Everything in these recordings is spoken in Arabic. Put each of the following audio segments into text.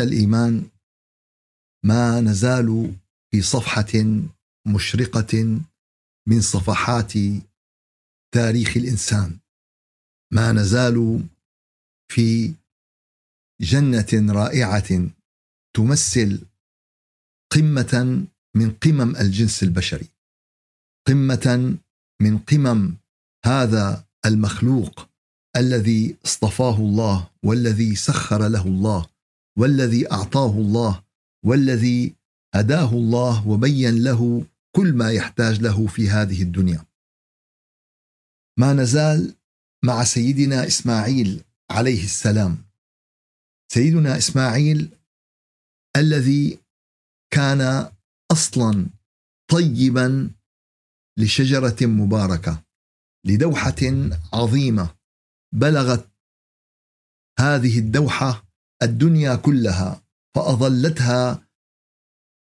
الإيمان ما نزال في صفحة مشرقة من صفحات تاريخ الإنسان. ما نزال في جنة رائعة تمثل قمة من قمم الجنس البشري. قمة من قمم هذا المخلوق الذي اصطفاه الله والذي سخر له الله. والذي أعطاه الله والذي هداه الله وبين له كل ما يحتاج له في هذه الدنيا. ما نزال مع سيدنا إسماعيل عليه السلام. سيدنا إسماعيل الذي كان أصلا طيبا لشجرة مباركة لدوحة عظيمة بلغت هذه الدوحة الدنيا كلها فاظلتها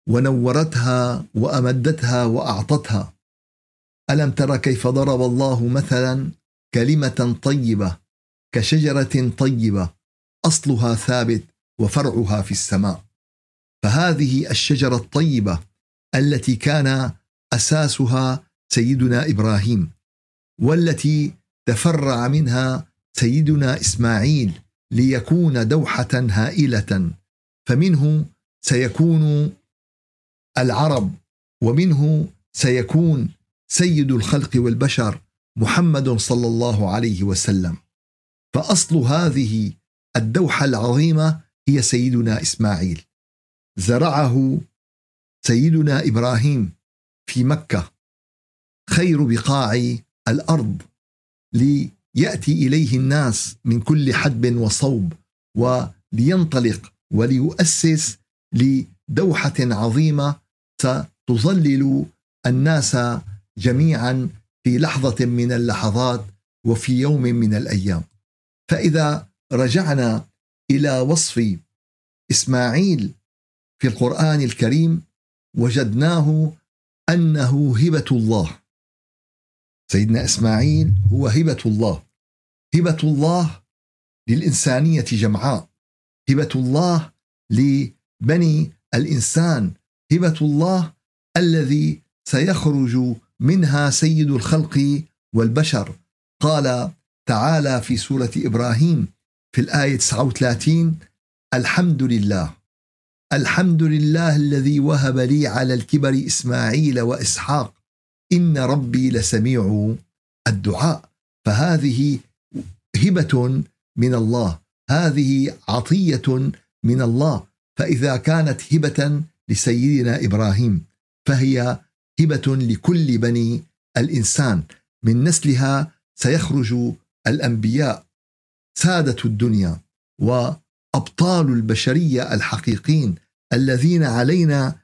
ونورتها وأمدتها وأعطتها. ألم تر كيف ضرب الله مثلا كلمة طيبة كشجرة طيبة أصلها ثابت وفرعها في السماء. فهذه الشجرة الطيبة التي كان أساسها سيدنا إبراهيم والتي تفرع منها سيدنا إسماعيل ليكون دوحة هائلة. فمنه سيكون العرب ومنه سيكون سيد الخلق والبشر محمد صلى الله عليه وسلم. فأصل هذه الدوحة العظيمة هي سيدنا إسماعيل. زرعه سيدنا إبراهيم في مكة. خير بقاع الأرض لياتي إليه الناس من كل حدب وصوب ولينطلق وليؤسس لدوحة عظيمة ستظلل الناس جميعا في لحظة من اللحظات وفي يوم من الأيام. فإذا رجعنا إلى وصف إسماعيل في القرآن الكريم وجدناه أنه هبة الله. سيدنا إسماعيل هو هبة الله. هبة الله للإنسانية جمعاء. هبة الله لبني الإنسان. هبة الله الذي سيخرج منها سيد الخلق والبشر. قال تعالى في سورة إبراهيم في الآية 39 الحمد لله. الحمد لله الذي وهب لي على الكبر إسماعيل وإسحاق. إن ربي لسميع الدعاء. فهذه هبه من الله. هذه عطية من الله. فإذا كانت هبة لسيدنا إبراهيم فهي هبة لكل بني الإنسان. من نسلها سيخرج الأنبياء. سادة الدنيا وأبطال البشرية الحقيقين الذين علينا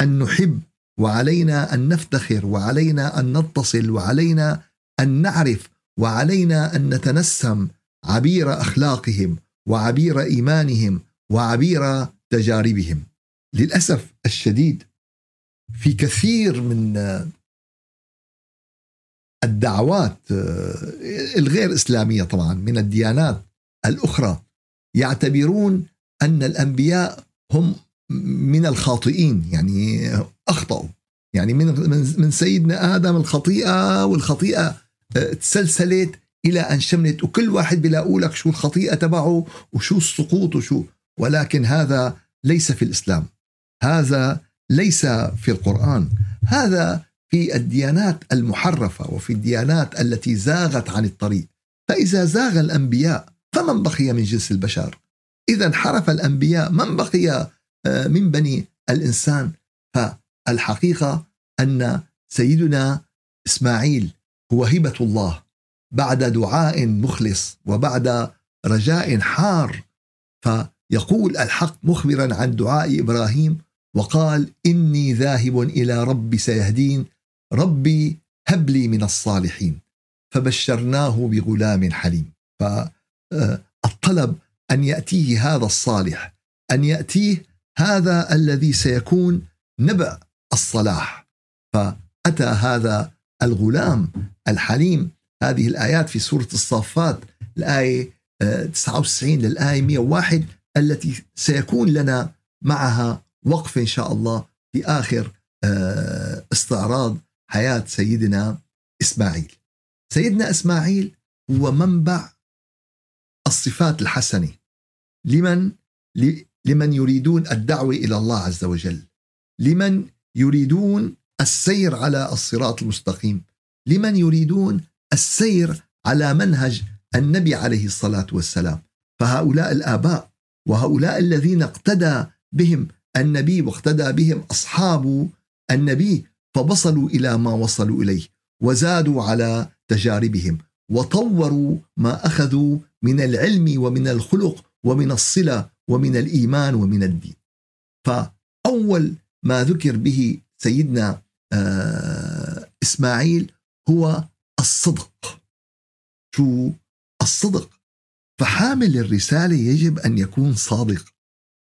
أن نحب وعلينا أن نفتخر وعلينا أن نتصل وعلينا أن نعرف وعلينا أن نتنسم عبير أخلاقهم وعبير إيمانهم وعبير تجاربهم. للأسف الشديد في كثير من الدعوات الغير إسلامية طبعا من الديانات الأخرى يعتبرون أن الأنبياء هم من الخاطئين يعني أخطأوا. يعني من من سيدنا آدم الخطيئة والخطيئة تسلسلت إلى أن شملت وكل واحد بيلاقوا لك شو الخطيئة تبعه وشو السقوط وشو. ولكن هذا ليس في الإسلام. هذا ليس في القرآن. هذا في الديانات المحرفة وفي الديانات التي زاغت عن الطريق. فإذا زاغ الأنبياء فمن بقي من جنس البشر؟ إذا انحرف الأنبياء من بقي آه، من بني الإنسان؟ فالحقيقة أن سيدنا إسماعيل هو هبه الله بعد دعاء مخلص وبعد رجاء حار. فيقول الحق مخبرا عن دعاء إبراهيم وقال إني ذاهب إلى ربي سيهدين. ربي هب لي من الصالحين. فبشرناه بغلام حليم. فالطلب أن يأتيه هذا الصالح أن يأتيه هذا الذي سيكون نبأ الصلاح. فأتى هذا الغلام الحليم. هذه الآيات في سورة الصافات الآية 99 للآية 101 التي سيكون لنا معها وقف إن شاء الله في آخر آه، استعراض حياة سيدنا إسماعيل. سيدنا إسماعيل هو منبع الصفات الحسنة. لمن؟ لمن يريدون الدعوة إلى الله عز وجل. لمن يريدون السير على الصراط المستقيم. لمن يريدون السير على منهج النبي عليه الصلاة والسلام. فهؤلاء الآباء وهؤلاء الذين اقتدى بهم النبي واقتدى بهم أصحاب النبي فوصلوا إلى ما وصلوا إليه وزادوا على تجاربهم وطوروا ما أخذوا من العلم ومن الخلق ومن الصلة ومن الإيمان ومن الدين. فأول ما ذكر به سيدنا آه، إسماعيل هو الصدق. شو الصدق؟ فحامل الرسالة يجب أن يكون صادق.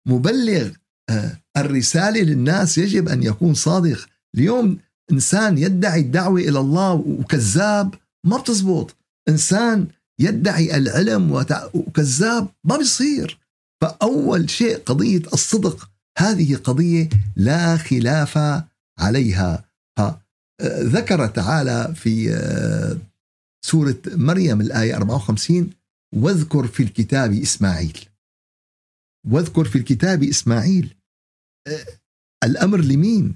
مبلغ آه، الرسالة للناس يجب أن يكون صادق. اليوم إنسان يدعي الدعوة إلى الله وكذاب ما بتزبط. إنسان يدعي العلم وكذاب ما بيصير. فأول شيء قضية الصدق هذه قضية لا خلاف عليها. ذكر تعالى في آه، سورة مريم الآية 54 واذكر في الكتاب إسماعيل. واذكر في الكتاب إسماعيل. آه، الأمر لمين؟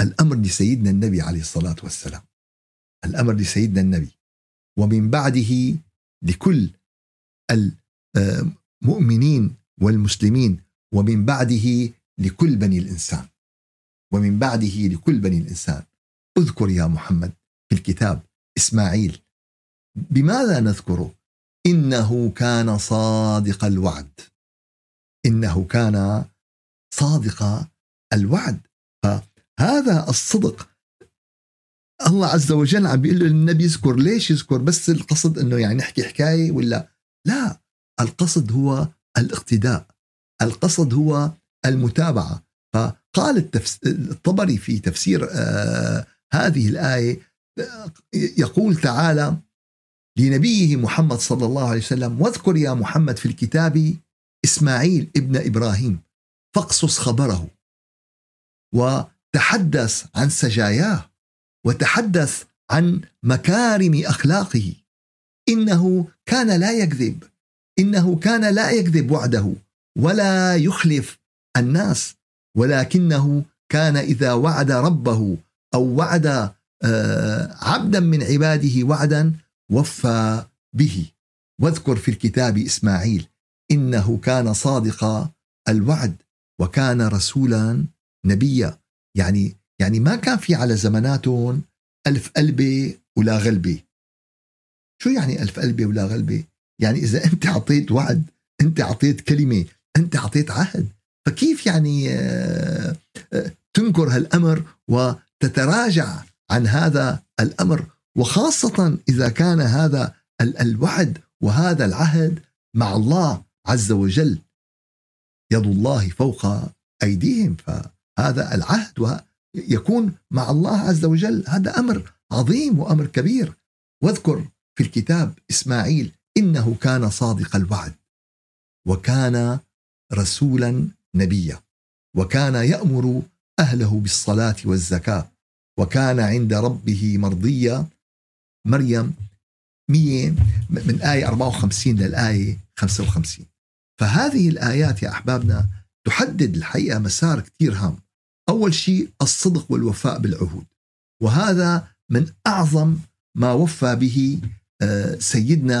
الأمر لسيدنا النبي عليه الصلاة والسلام. الأمر لسيدنا النبي. ومن بعده لكل المؤمنين والمسلمين. ومن بعده لكل بني الإنسان. ومن بعده لكل بني الإنسان. اذكر يا محمد في الكتاب إسماعيل. بماذا نذكره إنه كان صادق الوعد. إنه كان صادق الوعد. فهذا الصدق الله عز وجل عم بيقول له للنبي يذكر ليش يذكر بس القصد إنه يعني نحكي حكاية ولا؟ لا القصد هو الاقتداء. القصد هو المتابعة. فقال. الطبري في تفسير آه هذه الآية يقول تعالى لنبيه محمد صلى الله عليه وسلم واذكر يا محمد في الكتاب إسماعيل ابن إبراهيم فاقصص خبره وتحدث عن سجاياه وتحدث عن مكارم أخلاقه إنه كان لا يكذب إنه كان لا يكذب وعده ولا يخلف الناس ولكنه كان إذا وعد ربه أو وعد آه، عبدا من عباده وعدا وفى به. واذكر في الكتاب إسماعيل إنه كان صادق الوعد وكان رسولا نبيا. يعني يعني ما كان في على زماناتهم ألف قلبة ولا غلبة. شو يعني ألف قلبة ولا غلبة؟ يعني إذا أنت أعطيت وعد أنت أعطيت كلمة أنت أعطيت عهد. فكيف يعني آه، آه، تنكر هالأمر وتتراجع عن هذا الأمر وخاصة إذا كان هذا الوعد وهذا العهد مع الله عز وجل يد الله فوق أيديهم. فهذا العهد يكون مع الله عز وجل. هذا أمر عظيم وأمر كبير. واذكر في الكتاب إسماعيل إنه كان صادق الوعد وكان رسولا نبيا وكان يأمر أهله بالصلاة والزكاة. وكان عند ربه مرضيا مريم 100 من آية 54 للآية 55 فهذه الآيات يا أحبابنا تحدد الحقيقة مسار كثير هام. أول شيء الصدق والوفاء بالعهود. وهذا من أعظم ما وفى به آه، سيدنا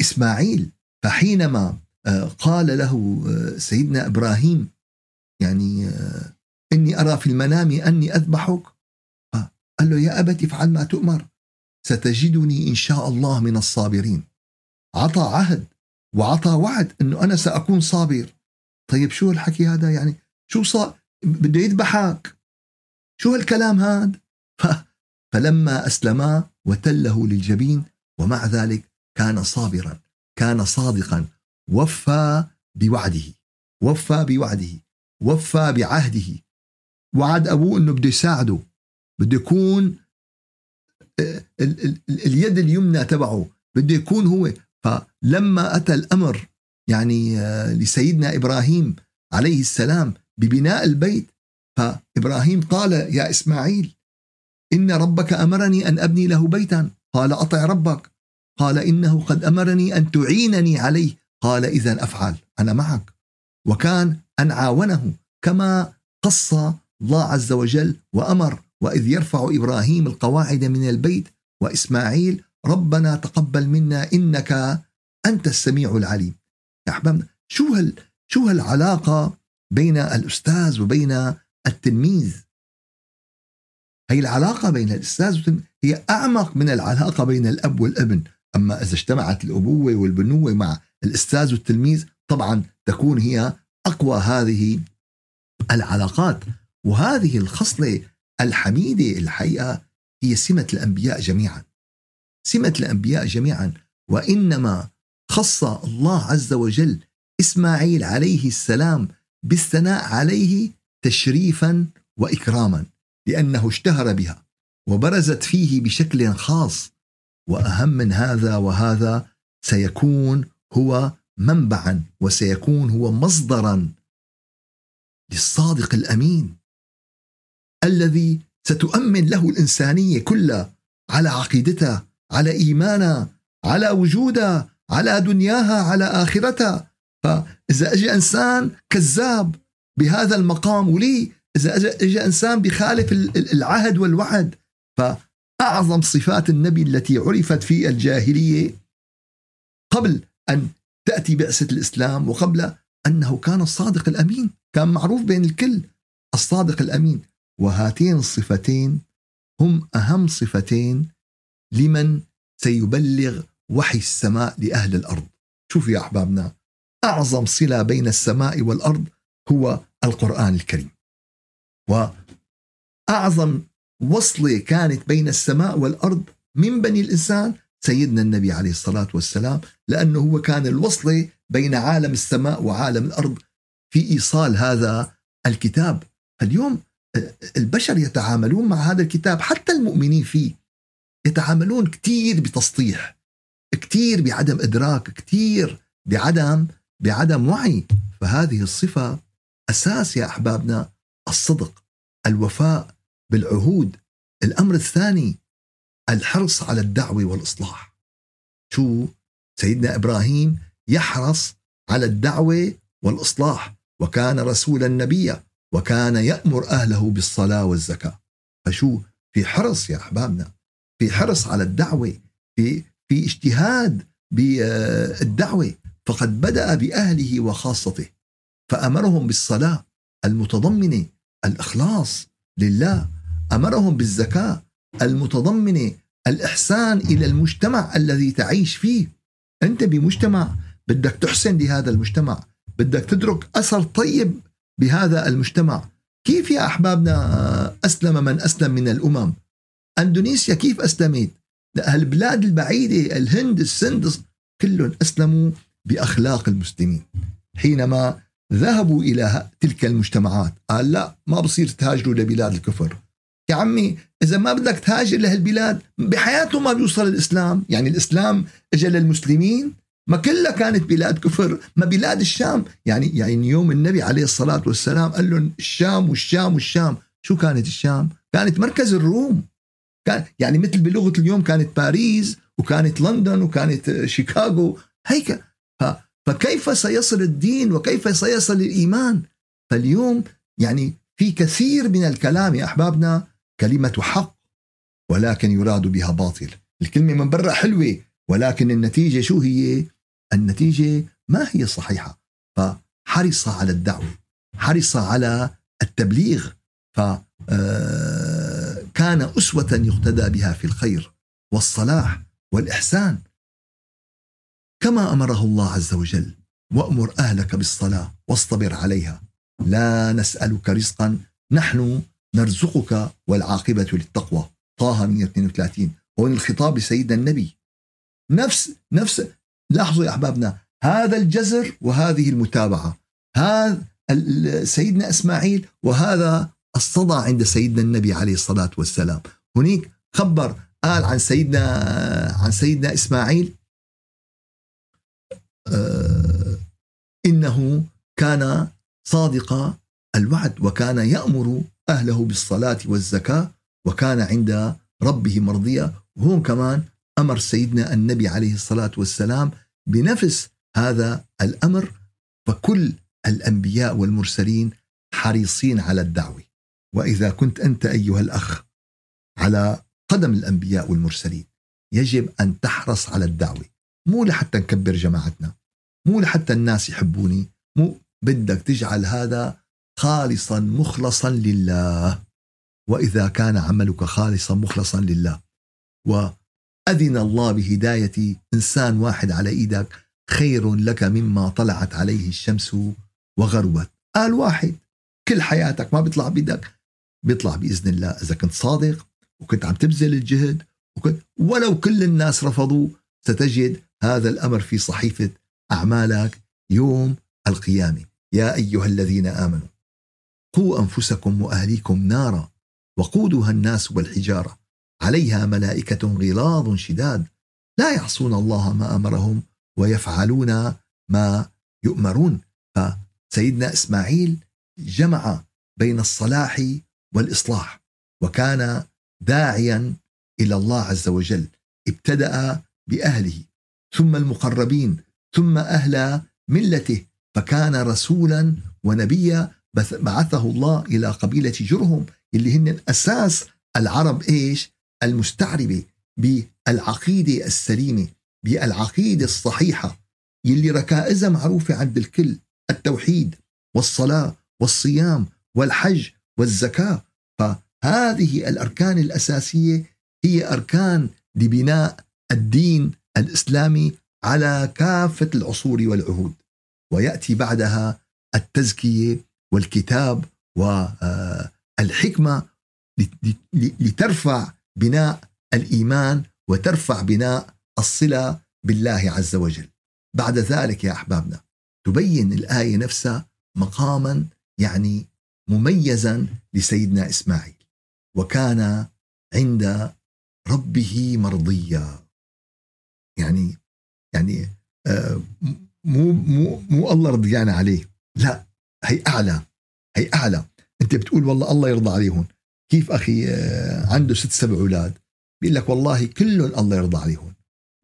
إسماعيل. فحينما آه، قال له آه، سيدنا إبراهيم يعني إني أرى في المنام أني أذبحك. قال له يا أبت افعل ما تؤمر. ستجدني إن شاء الله من الصابرين. عطى عهد وعطى وعد أنه أنا سأكون صابر. طيب شو الحكي هذا؟ يعني شو صار بده يذبحك. شو هالكلام هذا فلما أسلما وتله للجبين ومع ذلك كان صابرا كان صادقا وفى بوعده وفى بوعده وفى بعهده. وعد أبوه أنه بده يساعده. بده يكون آه، اليد اليمنى تبعه. بده يكون هو. فلما أتى الأمر يعني آه، لسيدنا إبراهيم عليه السلام ببناء البيت فإبراهيم قال يا إسماعيل إن ربك أمرني أن أبني له بيتا. قال أطع ربك. قال إنه قد أمرني أن تعينني عليه. قال إذا أفعل أنا معك. وكان أن عاونه كما قص الله عز وجل وأمر وإذ يرفع إبراهيم القواعد من البيت وإسماعيل ربنا تقبل منا إنك أنت السميع العليم. يا أحبابنا شو هال شو هالعلاقة بين الأستاذ وبين التلميذ؟ هي العلاقة بين الأستاذ هي أعمق من العلاقة بين الأب والابن. أما إذا اجتمعت الأبوة والبنوة مع الأستاذ والتلميذ طبعا تكون هي أقوى هذه العلاقات. وهذه الخصلة الحميدة الحقيقة هي سمة الأنبياء جميعا. سمة الأنبياء جميعا. وإنما خص الله عز وجل إسماعيل عليه السلام بالثناء عليه تشريفا وإكراما لأنه اشتهر بها وبرزت فيه بشكل خاص. وأهم من هذا وهذا سيكون هو منبعا وسيكون هو مصدرا للصادق الأمين. الذي ستؤمن له الإنسانية كلها على عقيدتها على ايمانها على وجودها على دنياها على اخرتها فإذا اجى إنسان كذاب بهذا المقام ولي إذا اجى إنسان بخالف العهد والوعد فأعظم صفات النبي التي عرفت في الجاهلية قبل أن تأتي بعثة الإسلام وقبل أنه كان الصادق الأمين. كان معروف بين الكل الصادق الأمين. وهاتين الصفتين هم أهم صفتين لمن سيبلغ وحي السماء لأهل الأرض. شوفوا يا أحبابنا أعظم صلة بين السماء والأرض هو القرآن الكريم. وأعظم وصلة كانت بين السماء والأرض من بني الإنسان سيدنا النبي عليه الصلاة والسلام لأنه هو كان الوصلة بين عالم السماء وعالم الأرض في إيصال هذا الكتاب. اليوم البشر يتعاملون مع هذا الكتاب حتى المؤمنين فيه يتعاملون كثير بتسطيح كثير بعدم إدراك كثير بعدم بعدم وعي. فهذه الصفة أساس يا أحبابنا الصدق الوفاء بالعهود. الأمر الثاني الحرص على الدعوة والإصلاح. شو؟ سيدنا إبراهيم يحرص على الدعوة والإصلاح. وكان رسولا نبيا. وكان يأمر أهله بالصلاة والزكاة. فشو؟ في حرص يا أحبابنا. في حرص على الدعوة. في في اجتهاد بالدعوة. فقد بدأ بأهله وخاصته. فأمرهم بالصلاة المتضمنة الإخلاص لله. أمرهم بالزكاة المتضمنة الإحسان إلى المجتمع الذي تعيش فيه. أنت بمجتمع بدك تحسن لهذا المجتمع. بدك تترك أثر طيب بهذا المجتمع. كيف يا أحبابنا أسلم من أسلم من الأمم؟ أندونيسيا كيف أسلمت؟ البلاد البعيدة الهند السند كلهم أسلموا بأخلاق المسلمين. حينما ذهبوا إلى تلك المجتمعات قال لا ما بصير تهاجروا لبلاد الكفر. يا عمي إذا ما بدك تهاجر لهالبلاد بحياته ما بيوصل الإسلام؟ يعني الإسلام اجى للمسلمين ما كلها كانت بلاد كفر ما بلاد الشام. يعني يعني يوم النبي عليه الصلاة والسلام قال لهم الشام والشام والشام. شو كانت الشام؟ كانت مركز الروم. كان يعني مثل بلغة اليوم كانت باريس وكانت لندن وكانت شيكاغو. هيك. فكيف سيصل الدين وكيف سيصل الإيمان؟ فاليوم يعني في كثير من الكلام يا أحبابنا كلمة حق ولكن يراد بها باطل. الكلمة من برا حلوة ولكن النتيجة شو هي؟ النتيجة ما هي صحيحة. فحرص على الدعوة حرص على التبليغ. فكان آه، أسوة يقتدى بها في الخير والصلاح والإحسان. كما أمره الله عز وجل وأمر أهلك بالصلاة واصطبر عليها. لا نسألك رزقا نحن نرزقك والعاقبة للتقوى. طه 132 هون الخطاب لسيدنا النبي. نفس نفس لاحظوا يا أحبابنا هذا الجزر وهذه المتابعة هذا سيدنا إسماعيل وهذا الصدى عند سيدنا النبي عليه الصلاة والسلام. هناك خبر قال عن سيدنا عن سيدنا إسماعيل آه، إنه كان صادق الوعد وكان يأمر أهله بالصلاة والزكاة وكان عند ربه مرضيا وهون كمان أمر سيدنا النبي عليه الصلاة والسلام بنفس هذا الأمر فكل الأنبياء والمرسلين حريصين على الدعوة. وإذا كنت أنت أيها الأخ على قدم الأنبياء والمرسلين يجب أن تحرص على الدعوة. مو لحتى نكبر جماعتنا مو لحتى الناس يحبوني مو بدك تجعل هذا خالصا مخلصا لله. وإذا كان عملك خالصا مخلصا لله. واذن الله بهداية إنسان واحد على إيدك خير لك مما طلعت عليه الشمس وغربت. قال واحد كل حياتك ما بيطلع بيدك. بيطلع بإذن الله إذا كنت صادق وكنت عم تبذل الجهد وكنت ولو كل الناس رفضوا ستجد هذا الأمر في صحيفة أعمالك يوم القيامة. يا أيها الذين آمنوا قوا أنفسكم وأهليكم نارا وقودها الناس والحجارة. عليها ملائكة غلاظ شداد لا يعصون الله ما أمرهم ويفعلون ما يؤمرون فسيدنا إسماعيل جمع بين الصلاح والإصلاح وكان داعيا إلى الله عز وجل ابتدأ بأهله ثم المقربين ثم أهل ملته فكان رسولا ونبيا بعثه الله إلى قبيلة جرهم اللي هن أساس العرب إيش؟ المستعربه بالعقيدة السليمة بالعقيدة الصحيحة يلي ركائزها معروفة عند الكل التوحيد والصلاة والصيام والحج والزكاة. فهذه الأركان الأساسية هي أركان لبناء الدين الإسلامي على كافة العصور والعهود. ويأتي بعدها التزكية والكتاب والحكمة لترفع بناء الإيمان وترفع بناء الصلة بالله عز وجل. بعد ذلك يا أحبابنا تبين الآية نفسها مقاما يعني مميزا لسيدنا إسماعيل وكان عند ربه مرضيا. يعني يعني آه، مو مو مو الله رضيان عليه لا هي أعلى هي أعلى. أنت بتقول والله الله يرضى عليهم كيف أخي آه، عنده ست سبع أولاد؟ بيقول لك والله كلهم الله يرضى عليهم.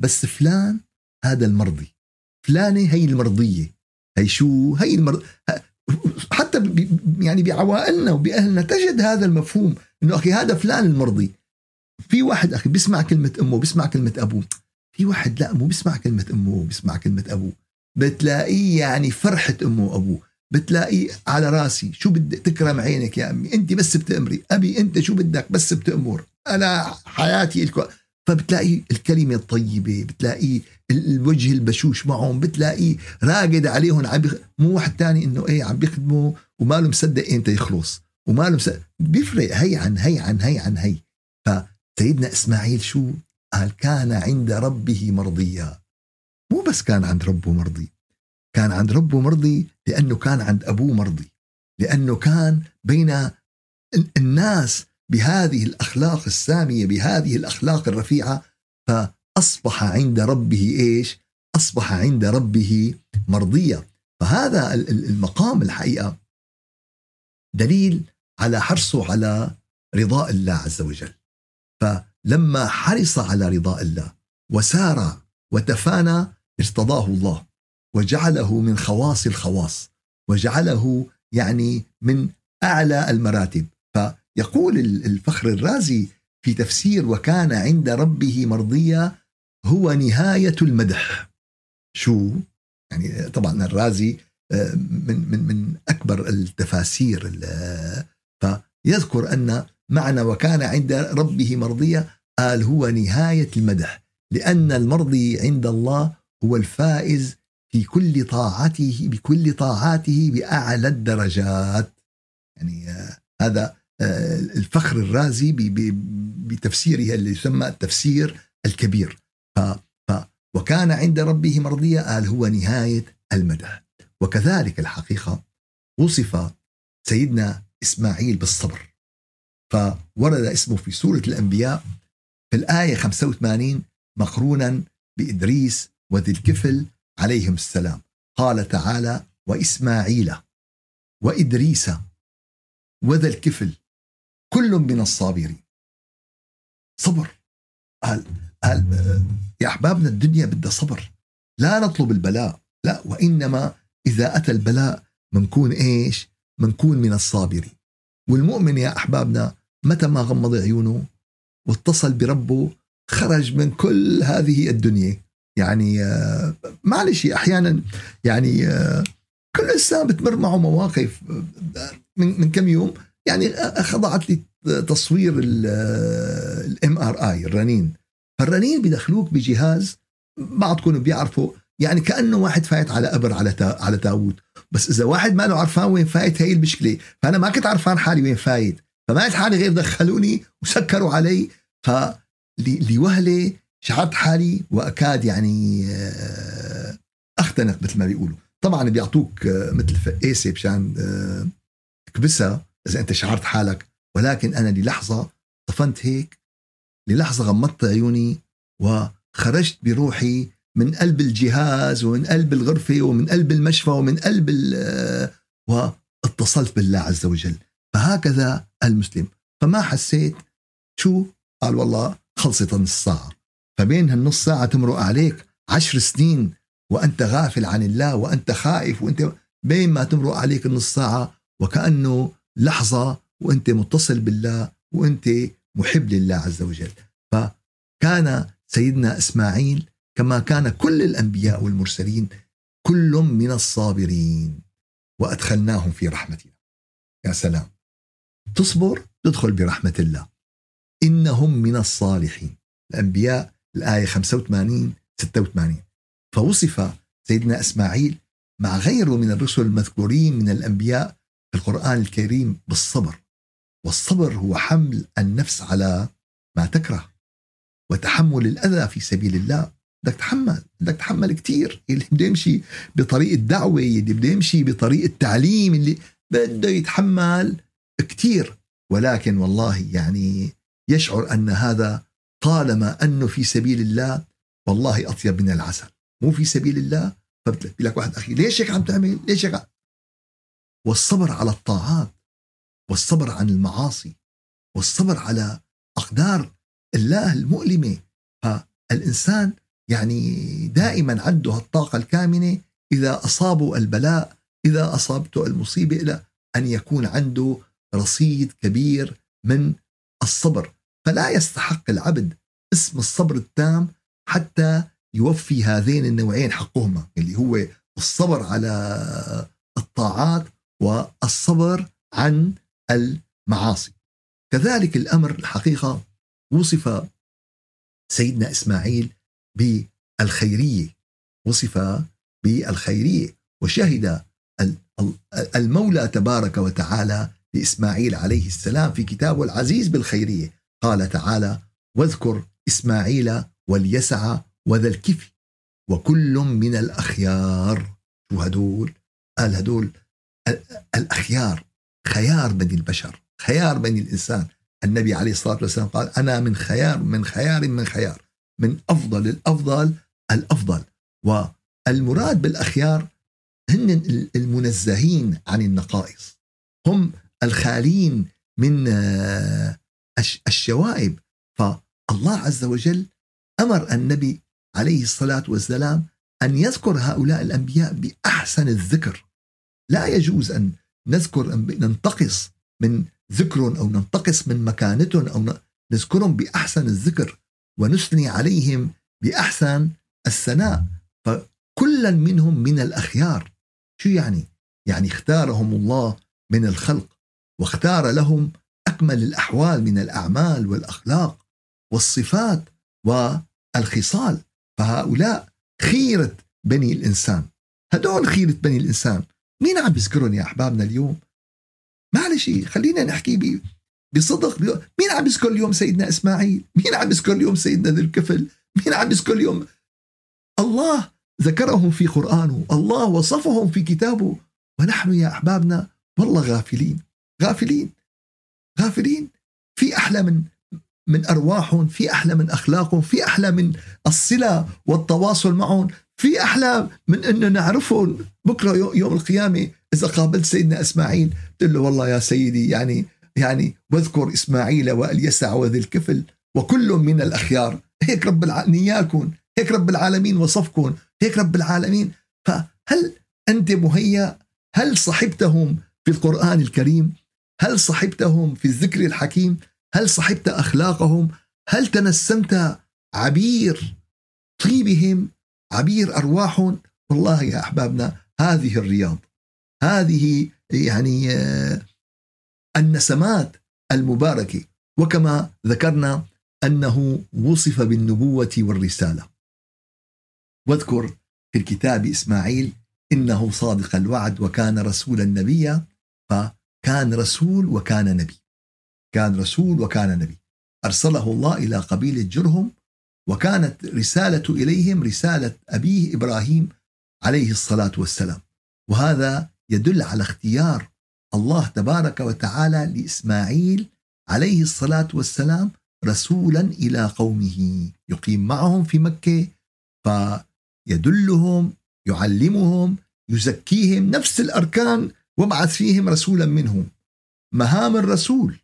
بس فلان هذا المرضي. فلانة هي المرضية. هي شو؟ هي المرض حتى بي يعني بعوائلنا وبأهلنا تجد هذا المفهوم إنه أخي هذا فلان المرضي. في واحد أخي بيسمع كلمة أمه بيسمع كلمة أبوه. في واحد لا مو بيسمع كلمة أمه بيسمع كلمة أبوه. بتلاقيه يعني فرحة أمه وأبوه. بتلاقيه على راسي شو بدك تكرم عينك يا أمي؟ أنت بس بتأمري. أبي أنت شو بدك؟ بس بتأمر. أنا حياتي الكو... فبتلاقي الكلمة الطيبة بتلاقيه الوجه البشوش معهم بتلاقيه راقد عليهم عم بخ... مو واحد تاني إنه إيه عم بيخدمه وما له مصدق إمتى يخلص. وما له مصدق بيفرق. هي عن هي عن هي عن هي. فسيدنا إسماعيل شو؟ قال كان عند ربه مرضيا. مو بس كان عند ربه مرضي. كان عند ربه مرضي لأنه كان عند أبوه مرضي. لأنه كان بين الناس بهذه الأخلاق السامية بهذه الأخلاق الرفيعة. فأصبح عند ربه إيش؟ أصبح عند ربه مرضيا فهذا المقام الحقيقة دليل على حرصه على رضاء الله عز وجل. فلما حرص على رضاء الله وسار وتفانى ارتضاه الله. وجعله من خواص الخواص وجعله يعني من أعلى المراتب. فيقول الفخر الرازي في تفسير وكان عند ربه مرضيا هو نهاية المدح. شو؟ يعني طبعا الرازي آه، من من من أكبر التفاسير فيذكر أن معنى وكان عند ربه مرضيا قال هو نهاية المدح لأن المرضي عند الله هو الفائز في كل طاعته بكل طاعاته بأعلى الدرجات. يعني آه هذا آه الفخر الرازي بتفسيره اللي يسمى التفسير الكبير. ف ف وكان عند ربه مرضيا قال هو نهاية المدح وكذلك الحقيقة وصف سيدنا إسماعيل بالصبر. فورد اسمه في سورة الأنبياء في الآية 85 مقرونا بإدريس وذي الكفل عليهم السلام. قال تعالى وإسماعيل وإدريس وذا الكفل كل من الصابرين. صبر. قال قال يا أحبابنا الدنيا بدها صبر. لا نطلب البلاء. لا وإنما إذا أتى البلاء منكون إيش؟ منكون من الصابرين. والمؤمن يا أحبابنا متى ما غمض عيونه واتصل بربه خرج من كل هذه الدنيا. يعني آه، معلش أحيانا يعني آه، كل إنسان بتمر معه مواقف آه، من من كم يوم يعني خضعت لي تصوير ال MRI الرنين. فالرنين بدخلوك بجهاز بعضكم بيعرفوا يعني كأنه واحد فايت على قبر على تا على تابوت. بس إذا واحد ما له عرفان وين فايت هي المشكلة. فأنا ما كنت عرفان حالي وين فايت. فما حالي غير دخلوني وسكروا علي. ف لوهلة شعرت حالي وأكاد يعني آه، أختنق مثل ما بيقولوا. طبعا بيعطوك آه، مثل فقاسه مشان آه، تكبسها إذا أنت شعرت حالك. ولكن أنا للحظة طفنت هيك للحظة غمضت عيوني وخرجت بروحي من قلب الجهاز ومن قلب الغرفة ومن قلب المشفى ومن قلب واتصلت بالله عز وجل. فهكذا المسلم. فما حسيت شو؟ قال والله خلصت نص ساعة. فبين هالنص ساعة تمرق عليك عشر سنين وأنت غافل عن الله وأنت خائف وأنت بين ما تمرق عليك النص ساعة وكأنه لحظة وأنت متصل بالله وأنت محب لله عز وجل. فكان سيدنا إسماعيل كما كان كل الأنبياء والمرسلين كل من الصابرين وأدخلناهم في رحمتنا. يا سلام. تصبر تدخل برحمة الله. إنهم من الصالحين. الأنبياء الآية 85 86 فوصف سيدنا إسماعيل مع غيره من الرسل المذكورين من الأنبياء في القرآن الكريم بالصبر. والصبر هو حمل النفس على ما تكره. وتحمل الأذى في سبيل الله. بدك تحمل بدك تحمل كثير اللي بده يمشي بطريق الدعوة اللي بده يمشي بطريق التعليم اللي بده يتحمل كثير ولكن والله يعني يشعر أن هذا طالما أنه في سبيل الله والله أطيب من العسل. مو في سبيل الله؟ فبتقول لك واحد أخي ليش هيك عم تعمل؟ ليش هيك والصبر على الطاعات والصبر عن المعاصي والصبر على أقدار الله المؤلمة. فالإنسان يعني دائما عنده الطاقة الكامنة إذا أصابه البلاء إذا أصابته المصيبة إلى أن يكون عنده رصيد كبير من الصبر. فلا يستحق العبد اسم الصبر التام حتى يوفي هذين النوعين حقهما اللي هو الصبر على الطاعات والصبر عن المعاصي. كذلك الأمر الحقيقة وصف سيدنا إسماعيل بالخيرية وصف بالخيرية وشهد المولى تبارك وتعالى لإسماعيل عليه السلام في كتابه العزيز بالخيرية. قال تعالى واذكر إسماعيل واليسع وذا الكفل وكل من الأخيار. شو هدول؟ قال هدول الأخيار خيار بني البشر خيار بني الإنسان. النبي عليه الصلاة والسلام قال أنا من خيار من خيار من خيار من أفضل الأفضل الأفضل. والمراد بالأخيار هن المنزهين عن النقائص. هم الخالين من الشوائب. فالله عز وجل أمر النبي عليه الصلاة والسلام أن يذكر هؤلاء الأنبياء بأحسن الذكر. لا يجوز أن نذكر أن ننتقص من ذكرهم أو ننتقص من مكانتهم أو نذكرهم بأحسن الذكر ونثني عليهم بأحسن الثناء. فكلا منهم من الأخيار. شو يعني؟ يعني اختارهم الله من الخلق واختار لهم أكمل الأحوال من الأعمال والأخلاق والصفات والخصال. فهؤلاء خيرة بني الإنسان. هدول خيرة بني الإنسان. مين عم بيذكرهم يا أحبابنا اليوم؟ معلش خلينا نحكي بصدق مين عم يذكر اليوم سيدنا إسماعيل؟ مين عم يذكر اليوم سيدنا ذي الكفل؟ مين عم يذكر اليوم؟ الله ذكرهم في قرآنه الله وصفهم في كتابه. ونحن يا أحبابنا والله غافلين غافلين. غافلين. في أحلى من من أرواحهم في أحلى من أخلاقهم في أحلى من الصلة والتواصل معهم في أحلى من إنه نعرفهم. بكرة يوم القيامة إذا قابلت سيدنا إسماعيل تقول له والله يا سيدي يعني يعني واذكر إسماعيل واليسع وذي الكفل وكل من الأخيار. هيك رب العالمين نياكم هيك رب العالمين وصفكم هيك رب العالمين. فهل أنت مهيأ؟ هل صحبتهم في القرآن الكريم؟ هل صحبتهم في الذكر الحكيم؟ هل صحبت أخلاقهم؟ هل تنسمت عبير طيبهم؟ عبير أرواحهم؟ والله يا أحبابنا هذه الرياض هذه يعني آه، النسمات المباركة. وكما ذكرنا أنه وصف بالنبوة والرسالة. واذكر في الكتاب إسماعيل إنه صادق الوعد وكان رسولا نبيا. فكان رسول وكان نبي. كان رسول وكان نبي. أرسله الله إلى قبيلة جرهم وكانت رسالة إليهم رسالة أبيه إبراهيم عليه الصلاة والسلام. وهذا يدل على اختيار الله تبارك وتعالى لإسماعيل عليه الصلاة والسلام رسولا إلى قومه. يقيم معهم في مكة فيدلهم يعلمهم يزكيهم نفس الأركان وابعث فيهم رسولا منهم. مهام الرسول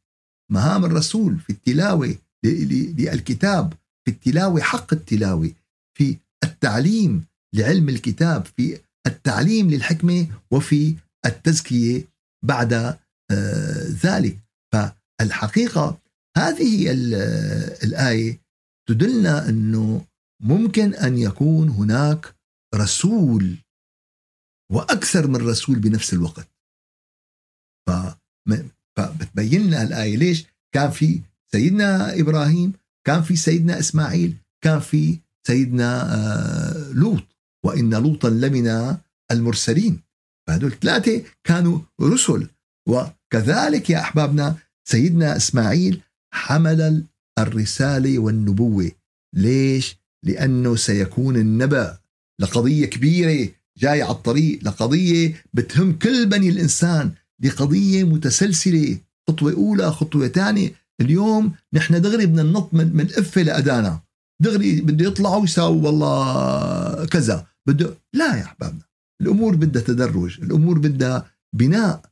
مهام الرسول في التلاوة للكتاب في التلاوة حق التلاوة في التعليم لعلم الكتاب في التعليم للحكمة وفي التزكية بعد آه، ذلك. فالحقيقة هذه الآية تدلنا أنه ممكن أن يكون هناك رسول وأكثر من رسول بنفس الوقت. فبتبين لنا الآية ليش كان في سيدنا إبراهيم كان في سيدنا إسماعيل كان في سيدنا آه، لوط وإن لوطا لمن المرسلين. فهذول ثلاثة كانوا رسل. وكذلك يا أحبابنا سيدنا إسماعيل حمل الرسالة والنبوة. ليش؟ لأنه سيكون النبأ. لقضية كبيرة جاي على الطريق لقضية بتهم كل بني الإنسان. لقضية متسلسلة خطوة أولى خطوة ثانية. اليوم نحن دغري بدنا ننط من, من إفة لأدانا دغري بده يطلعوا يساووا والله كذا. بده لا يا أحبابنا. الأمور بدها تدرج. الأمور بدها بناء.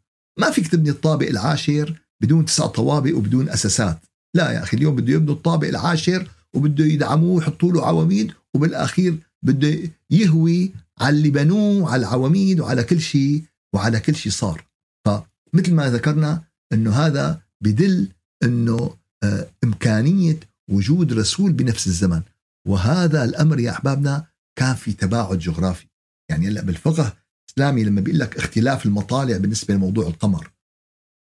ما فيك تبني الطابق العاشر بدون تسع طوابق وبدون أساسات. لا يا أخي اليوم بده يبنوا الطابق العاشر وبده يدعموه ويحطوا له عواميد وبالأخير بده يهوي على اللي بنوه على العواميد وعلى كل شيء وعلى كل شيء صار. فمثل ما ذكرنا أنه هذا بدل أنه آه، إمكانية وجود رسول بنفس الزمن. وهذا الأمر يا أحبابنا كان في تباعد جغرافي. يعني هلأ بالفقه الإسلامي لما بيقول لك اختلاف المطالع بالنسبة لموضوع القمر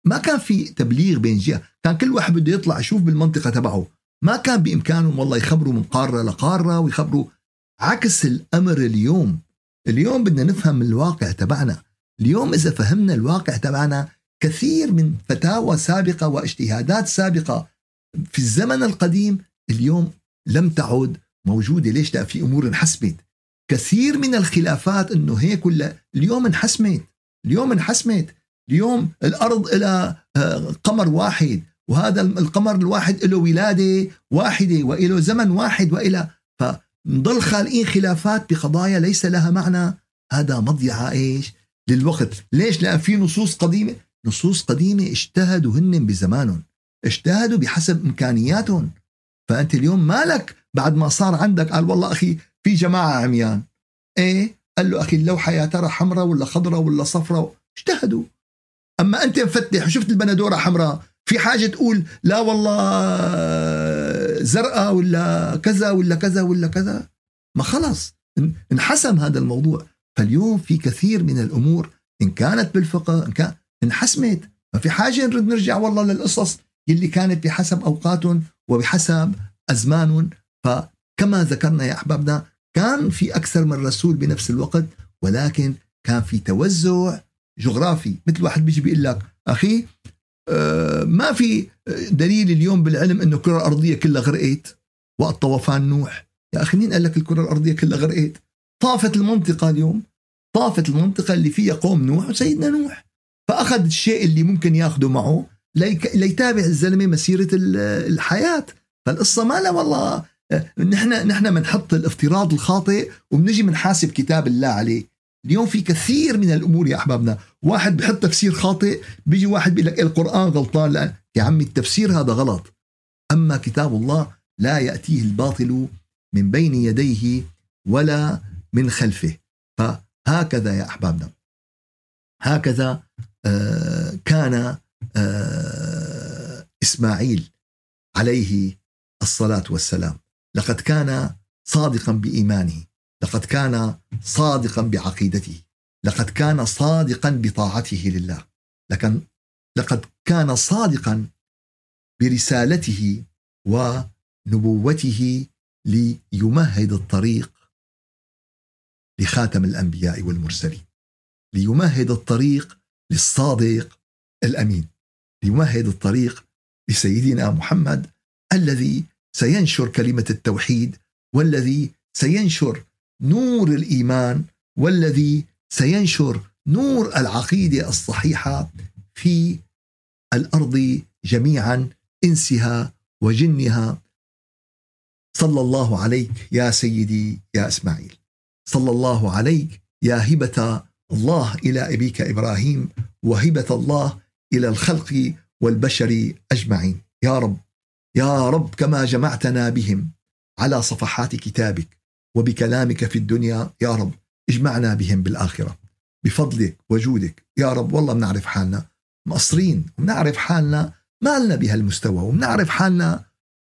ما كان في تبليغ بين جهة. كان كل واحد بده يطلع يشوف بالمنطقة تبعه. ما كان بإمكانهم والله يخبروا من قارة لقارة ويخبروا. عكس الأمر اليوم. اليوم بدنا نفهم الواقع تبعنا. اليوم إذا فهمنا الواقع تبعنا كثير من فتاوى سابقة واجتهادات سابقة في الزمن القديم اليوم لم تعد موجودة. ليش؟ في أمور انحسمت كثير من الخلافات إنه هيك ولا اليوم انحسمت. اليوم انحسمت. اليوم الأرض إلى آه، قمر واحد وهذا القمر الواحد له ولادة واحدة وله زمن واحد وإلى ف نضل خالقين خلافات بقضايا ليس لها معنى. هذا مضيعة إيش؟ للوقت. ليش؟ لأن في نصوص قديمة نصوص قديمة اجتهدوا هن بزمانهم اجتهدوا بحسب إمكانياتهم. فأنت اليوم مالك بعد ما صار عندك؟ قال والله أخي في جماعة عميان. إيه؟ قال له أخي اللوحة يا ترى حمراء ولا خضراء ولا صفراء؟ اجتهدوا. أما أنت مفتح وشفت البندورة حمراء في حاجة تقول لا والله زرقاء ولا كذا ولا كذا ولا كذا؟ ما خلص انحسم هذا الموضوع. فاليوم في كثير من الأمور إن كانت بالفقه إن كان انحسمت. ما في حاجة نرد نرجع والله للقصص اللي كانت بحسب اوقاتهم وبحسب ازمانهم فكما ذكرنا يا أحبابنا كان في أكثر من رسول بنفس الوقت ولكن كان في توزع جغرافي. مثل واحد بيجي بيقول لك أخي آه، ما في دليل اليوم بالعلم إنه الكرة الأرضية كلها غرقت؟ وقت طوفان نوح. يا أخي مين قال لك الكرة الأرضية كلها غرقت؟ طافت المنطقة اليوم. طافت المنطقة اللي فيها قوم نوح وسيدنا نوح. فأخذ الشيء اللي ممكن ياخذه معه ليتابع الزلمة مسيرة الحياة. فالقصة ما لها والله نحن نحن بنحط الافتراض الخاطئ وبنجي بنحاسب كتاب الله عليه. اليوم في كثير من الأمور يا أحبابنا. واحد بحط تفسير خاطئ بيجي واحد بيقول لك القرآن غلطان. لا يا عمي التفسير هذا غلط. أما كتاب الله لا يأتيه الباطل من بين يديه ولا من خلفه. فهكذا يا أحبابنا. هكذا كان آه، إسماعيل عليه الصلاة والسلام. لقد كان صادقا بإيمانه. لقد كان صادقا بعقيدته. لقد كان صادقا بطاعته لله. لكن لقد كان صادقا برسالته ونبوته ليمهد الطريق لخاتم الأنبياء والمرسلين. ليمهد الطريق للصادق الأمين ليمهد الطريق لسيدنا محمد الذي سينشر كلمة التوحيد والذي سينشر نور الإيمان والذي سينشر نور العقيدة الصحيحة في الأرض جميعا إنسها وجنها. صلى الله عليك يا سيدي يا إسماعيل. صلى الله عليك يا هبة الله إلى أبيك إبراهيم وهبة الله إلى الخلق والبشر أجمعين. يا رب يا رب كما جمعتنا بهم على صفحات كتابك وبكلامك في الدنيا يا رب اجمعنا بهم بالآخرة. بفضلك وجودك يا رب والله بنعرف حالنا مقصرين وبنعرف حالنا ما لنا بهالمستوى وبنعرف حالنا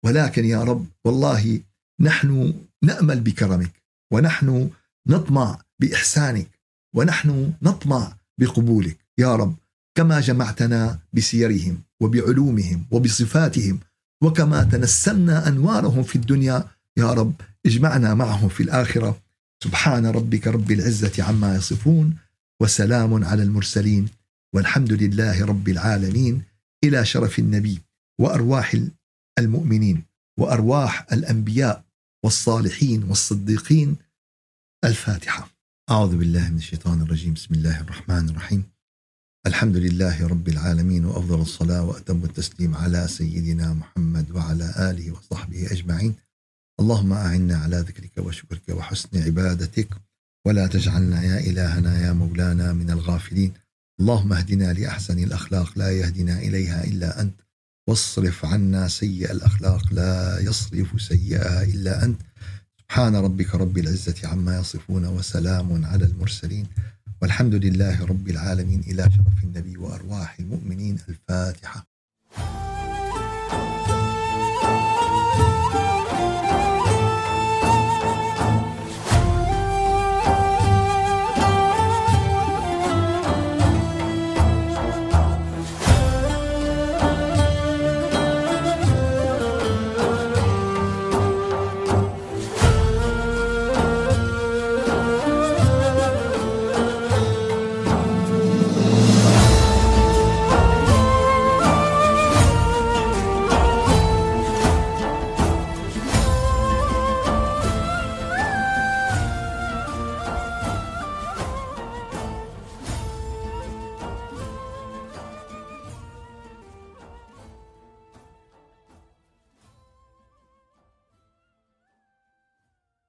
ولكن يا رب والله نحن نأمل بكرمك ونحن نطمع بإحسانك ونحن نطمع بقبولك يا رب كما جمعتنا بسيرهم وبعلومهم وبصفاتهم وكما تنسمنا أنوارهم في الدنيا يا رب اجمعنا معهم في الآخرة. سبحان ربك رب العزة عما يصفون وسلام على المرسلين والحمد لله رب العالمين إلى شرف النبي وأرواح المؤمنين وأرواح الأنبياء والصالحين والصديقين. الفاتحة. أعوذ بالله من الشيطان الرجيم. بسم الله الرحمن الرحيم. الحمد لله رب العالمين وأفضل الصلاة وأتم التسليم على سيدنا محمد وعلى آله وصحبه أجمعين. اللهم أعنا على ذكرك وشكرك وحسن عبادتك ولا تجعلنا يا إلهنا يا مولانا من الغافلين. اللهم اهدنا لأحسن الأخلاق لا يهدنا إليها إلا أنت. واصرف عنا سيء الأخلاق لا يصرف سيئها إلا أنت. سبحان ربك رب العزة عما يصفون وسلام على المرسلين. والحمد لله رب العالمين. إلى شرف النبي وأرواح المؤمنين. الفاتحة.